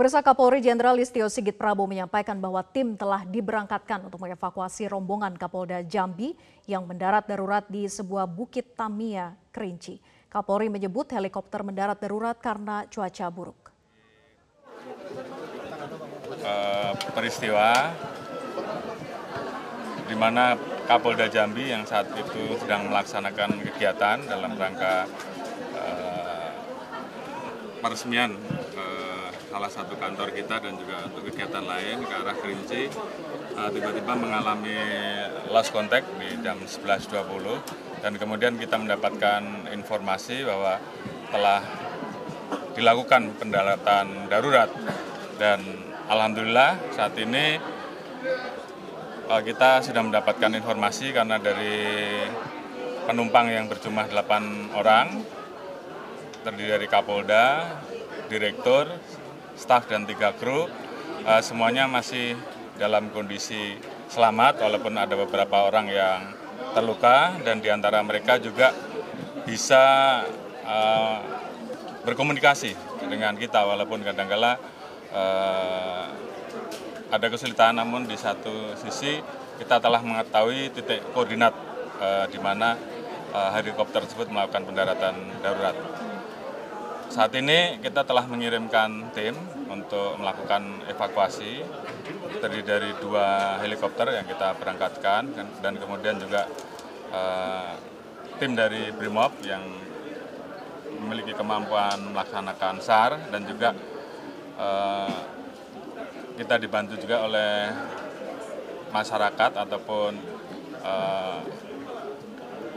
Pemirsa Kapolri Jenderal Listio Sigit Prabowo menyampaikan bahwa tim telah diberangkatkan untuk mengevakuasi rombongan Kapolda Jambi yang mendarat darurat di sebuah bukit Tamia, Kerinci. Kapolri menyebut helikopter mendarat darurat karena cuaca buruk. Uh, peristiwa di mana Kapolda Jambi yang saat itu sedang melaksanakan kegiatan dalam rangka uh, peresmian salah satu kantor kita dan juga untuk kegiatan lain ke arah Kerinci uh, tiba-tiba mengalami lost contact di jam 11.20 dan kemudian kita mendapatkan informasi bahwa telah dilakukan pendaratan darurat. Dan alhamdulillah saat ini uh, kita sudah mendapatkan informasi karena dari penumpang yang berjumlah 8 orang terdiri dari Kapolda, Direktur, staf dan tiga kru uh, semuanya masih dalam kondisi selamat walaupun ada beberapa orang yang terluka dan di antara mereka juga bisa uh, berkomunikasi dengan kita walaupun kadang-kala uh, ada kesulitan namun di satu sisi kita telah mengetahui titik koordinat di mana helikopter tersebut melakukan pendaratan darurat. Saat ini kita telah mengirimkan tim untuk melakukan evakuasi. Terdiri dari dua helikopter yang kita berangkatkan dan kemudian juga uh, tim dari Brimob yang memiliki kemampuan melaksanakan SAR dan juga uh, kita dibantu juga oleh masyarakat ataupun uh,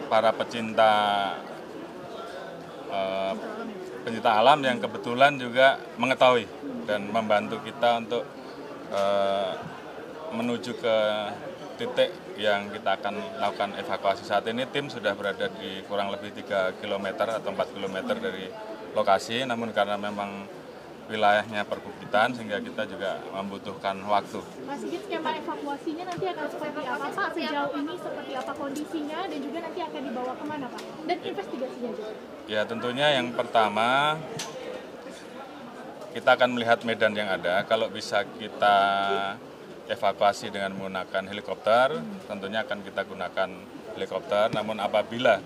para pecinta uh, pencinta alam yang kebetulan juga mengetahui dan membantu kita untuk uh, menuju ke titik yang kita akan lakukan evakuasi. Saat ini tim sudah berada di kurang lebih 3 km atau 4 km dari lokasi. Namun karena memang wilayahnya perbukitan sehingga kita juga membutuhkan waktu. Mas Sigit, skema evakuasinya nanti akan seperti apa Pak? Sejauh ini seperti apa kondisinya dan juga nanti akan dibawa ke mana Pak? Dan investigasinya juga? Ya tentunya yang pertama kita akan melihat medan yang ada. Kalau bisa kita evakuasi dengan menggunakan helikopter, tentunya akan kita gunakan helikopter. Namun apabila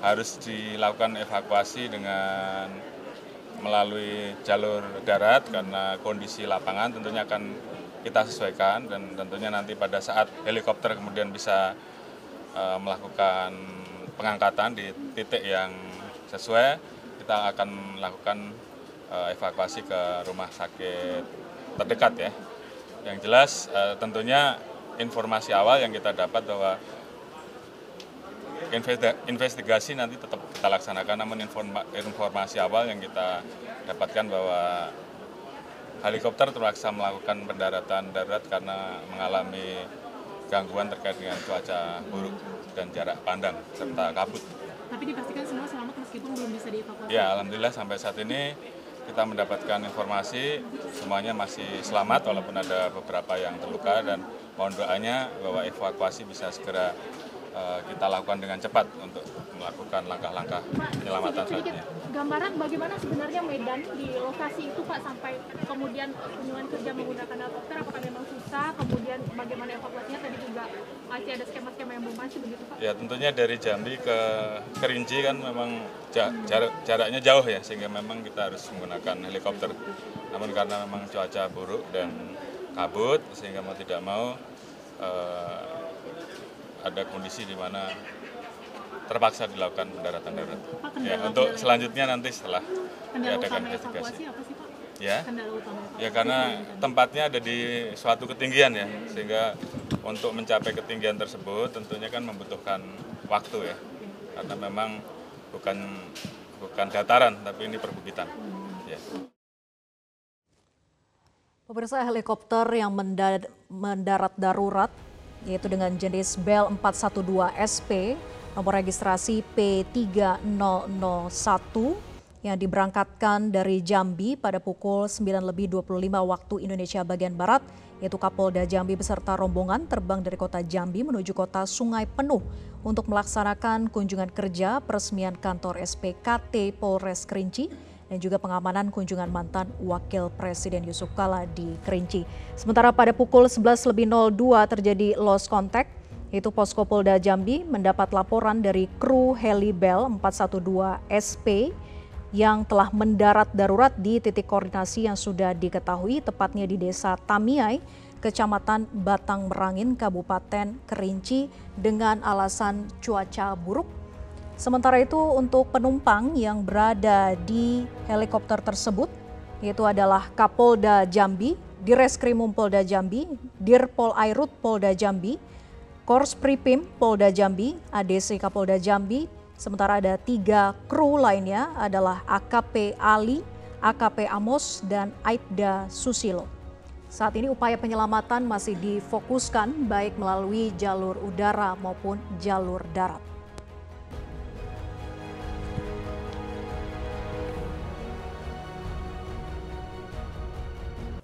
harus dilakukan evakuasi dengan melalui jalur darat karena kondisi lapangan tentunya akan kita sesuaikan dan tentunya nanti pada saat helikopter kemudian bisa uh, melakukan pengangkatan di titik yang sesuai kita akan melakukan uh, evakuasi ke rumah sakit terdekat ya. Yang jelas uh, tentunya informasi awal yang kita dapat bahwa investigasi nanti tetap kita laksanakan, namun informasi awal yang kita dapatkan bahwa helikopter terpaksa melakukan pendaratan darurat karena mengalami gangguan terkait dengan cuaca buruk dan jarak pandang serta kabut. Tapi dipastikan semua selamat meskipun belum bisa dievakuasi? Ya, Alhamdulillah sampai saat ini kita mendapatkan informasi semuanya masih selamat walaupun ada beberapa yang terluka dan mohon doanya bahwa evakuasi bisa segera uh, kita lakukan dengan cepat untuk melakukan langkah-langkah penyelamatan selanjutnya. Gambaran bagaimana sebenarnya medan di lokasi itu Pak sampai kemudian kunjungan kerja menggunakan helikopter apakah memang susah kemudian bagaimana evakuasinya tadi juga masih ada skema-skema yang belum masih begitu Pak? Ya tentunya dari Jambi ke Kerinci kan memang jarak, jaraknya jauh ya sehingga memang kita harus menggunakan helikopter. Namun karena memang cuaca buruk dan kabut sehingga mau tidak mau uh, ada kondisi di mana terpaksa dilakukan pendaratan darurat. Ya, untuk selanjutnya nanti setelah diadakan investigasi. Ya, ya karena tempatnya ada di suatu ketinggian ya, sehingga untuk mencapai ketinggian tersebut tentunya kan membutuhkan waktu ya, karena memang bukan bukan dataran tapi ini perbukitan. Ya. Pemirsa helikopter yang mendarat darurat yaitu dengan jenis Bell 412 SP nomor registrasi P3001 yang diberangkatkan dari Jambi pada pukul 9 lebih 25 waktu Indonesia bagian Barat, yaitu Kapolda Jambi beserta rombongan terbang dari kota Jambi menuju kota Sungai Penuh untuk melaksanakan kunjungan kerja peresmian kantor SPKT Polres Kerinci dan juga pengamanan kunjungan mantan Wakil Presiden Yusuf Kala di Kerinci. Sementara pada pukul 11 lebih 02 terjadi lost contact, yaitu Posko Polda Jambi mendapat laporan dari kru heli Bell 412 SP yang telah mendarat darurat di titik koordinasi yang sudah diketahui tepatnya di Desa Tamiai, Kecamatan Batang Merangin, Kabupaten Kerinci dengan alasan cuaca buruk Sementara itu untuk penumpang yang berada di helikopter tersebut yaitu adalah Kapolda Jambi, Direskrimum Polda Jambi, Dirpol Airut Polda Jambi, Kors Pripim Polda Jambi, ADC Kapolda Jambi, sementara ada tiga kru lainnya adalah AKP Ali, AKP Amos, dan Aibda Susilo. Saat ini upaya penyelamatan masih difokuskan baik melalui jalur udara maupun jalur darat.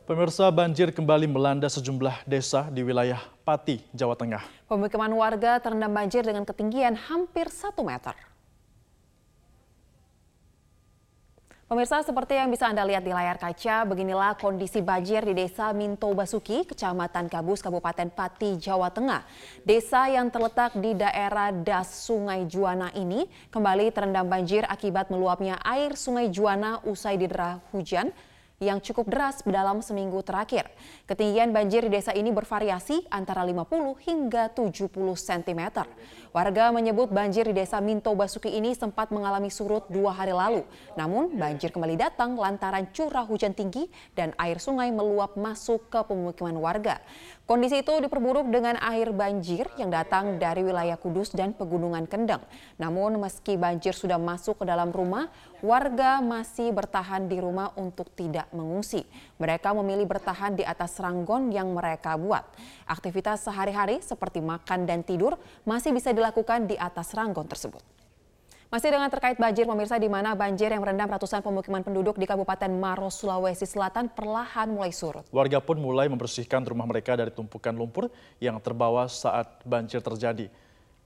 Pemirsa banjir kembali melanda sejumlah desa di wilayah Pati, Jawa Tengah. Pemukiman warga terendam banjir dengan ketinggian hampir 1 meter. Pemirsa, seperti yang bisa Anda lihat di layar kaca, beginilah kondisi banjir di Desa Minto Basuki, Kecamatan Gabus, Kabupaten Pati, Jawa Tengah. Desa yang terletak di daerah Das Sungai Juana ini kembali terendam banjir akibat meluapnya air Sungai Juana usai didera hujan yang cukup deras dalam seminggu terakhir. Ketinggian banjir di desa ini bervariasi antara 50 hingga 70 cm. Warga menyebut banjir di desa Minto Basuki ini sempat mengalami surut dua hari lalu. Namun banjir kembali datang lantaran curah hujan tinggi dan air sungai meluap masuk ke pemukiman warga. Kondisi itu diperburuk dengan air banjir yang datang dari wilayah Kudus dan Pegunungan Kendeng. Namun meski banjir sudah masuk ke dalam rumah, warga masih bertahan di rumah untuk tidak mengungsi. Mereka memilih bertahan di atas ranggon yang mereka buat. Aktivitas sehari-hari seperti makan dan tidur masih bisa dilakukan di atas ranggon tersebut. Masih dengan terkait banjir, pemirsa di mana banjir yang merendam ratusan pemukiman penduduk di Kabupaten Maros, Sulawesi Selatan perlahan mulai surut. Warga pun mulai membersihkan rumah mereka dari tumpukan lumpur yang terbawa saat banjir terjadi.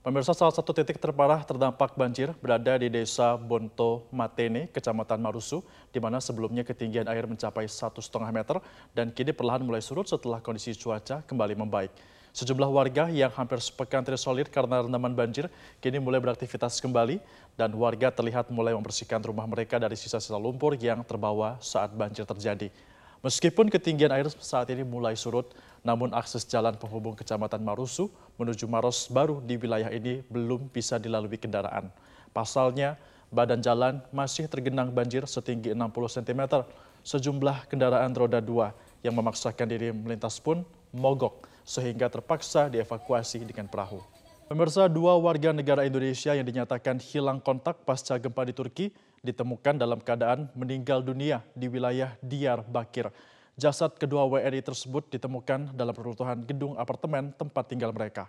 Pemirsa salah satu titik terparah terdampak banjir berada di desa Bonto Matene, Kecamatan Marusu, di mana sebelumnya ketinggian air mencapai satu setengah meter dan kini perlahan mulai surut setelah kondisi cuaca kembali membaik. Sejumlah warga yang hampir sepekan terisolir karena rendaman banjir kini mulai beraktivitas kembali dan warga terlihat mulai membersihkan rumah mereka dari sisa-sisa lumpur yang terbawa saat banjir terjadi. Meskipun ketinggian air saat ini mulai surut, namun akses jalan penghubung Kecamatan Marusu menuju Maros baru di wilayah ini belum bisa dilalui kendaraan. Pasalnya, badan jalan masih tergenang banjir setinggi 60 cm. Sejumlah kendaraan roda dua yang memaksakan diri melintas pun mogok sehingga terpaksa dievakuasi dengan perahu. Pemirsa dua warga negara Indonesia yang dinyatakan hilang kontak pasca gempa di Turki ditemukan dalam keadaan meninggal dunia di wilayah Diyarbakir. Jasad kedua WNI tersebut ditemukan dalam reruntuhan gedung apartemen tempat tinggal mereka.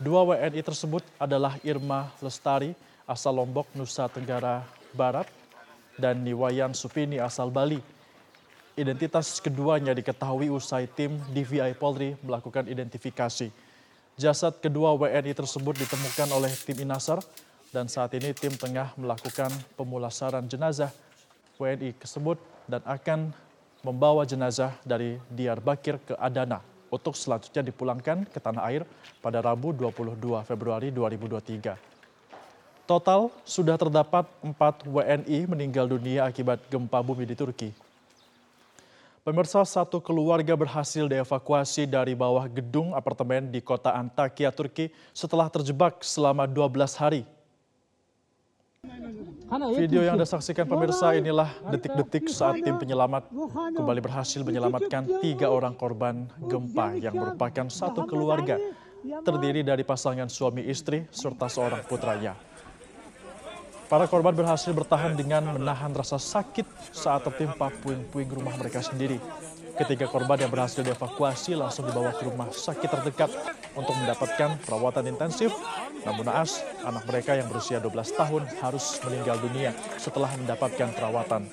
Dua WNI tersebut adalah Irma Lestari asal Lombok, Nusa Tenggara Barat, dan Niwayan Supini asal Bali. Identitas keduanya diketahui usai tim DVI Polri melakukan identifikasi. Jasad kedua WNI tersebut ditemukan oleh tim Inasar dan saat ini tim tengah melakukan pemulasaran jenazah WNI tersebut dan akan membawa jenazah dari Diyarbakir ke Adana untuk selanjutnya dipulangkan ke tanah air pada Rabu 22 Februari 2023. Total sudah terdapat 4 WNI meninggal dunia akibat gempa bumi di Turki. Pemirsa satu keluarga berhasil dievakuasi dari bawah gedung apartemen di kota Antakya, Turki setelah terjebak selama 12 hari. Video yang Anda saksikan pemirsa inilah detik-detik saat tim penyelamat kembali berhasil menyelamatkan tiga orang korban gempa yang merupakan satu keluarga terdiri dari pasangan suami istri serta seorang putranya. Para korban berhasil bertahan dengan menahan rasa sakit saat tertimpa puing-puing rumah mereka sendiri. Ketiga korban yang berhasil dievakuasi langsung dibawa ke rumah sakit terdekat untuk mendapatkan perawatan intensif. Namun naas, anak mereka yang berusia 12 tahun harus meninggal dunia setelah mendapatkan perawatan.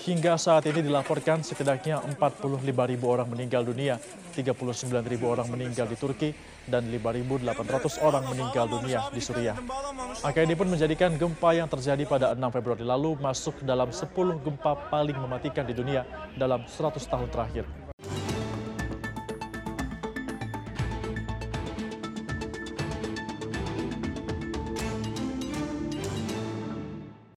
Hingga saat ini dilaporkan setidaknya 45 ribu orang meninggal dunia, 39 ribu orang meninggal di Turki, dan 5.800 orang meninggal dunia di Suriah. Angka ini pun menjadikan gempa yang terjadi pada 6 Februari lalu masuk dalam 10 gempa paling mematikan di dunia dalam 100 tahun terakhir.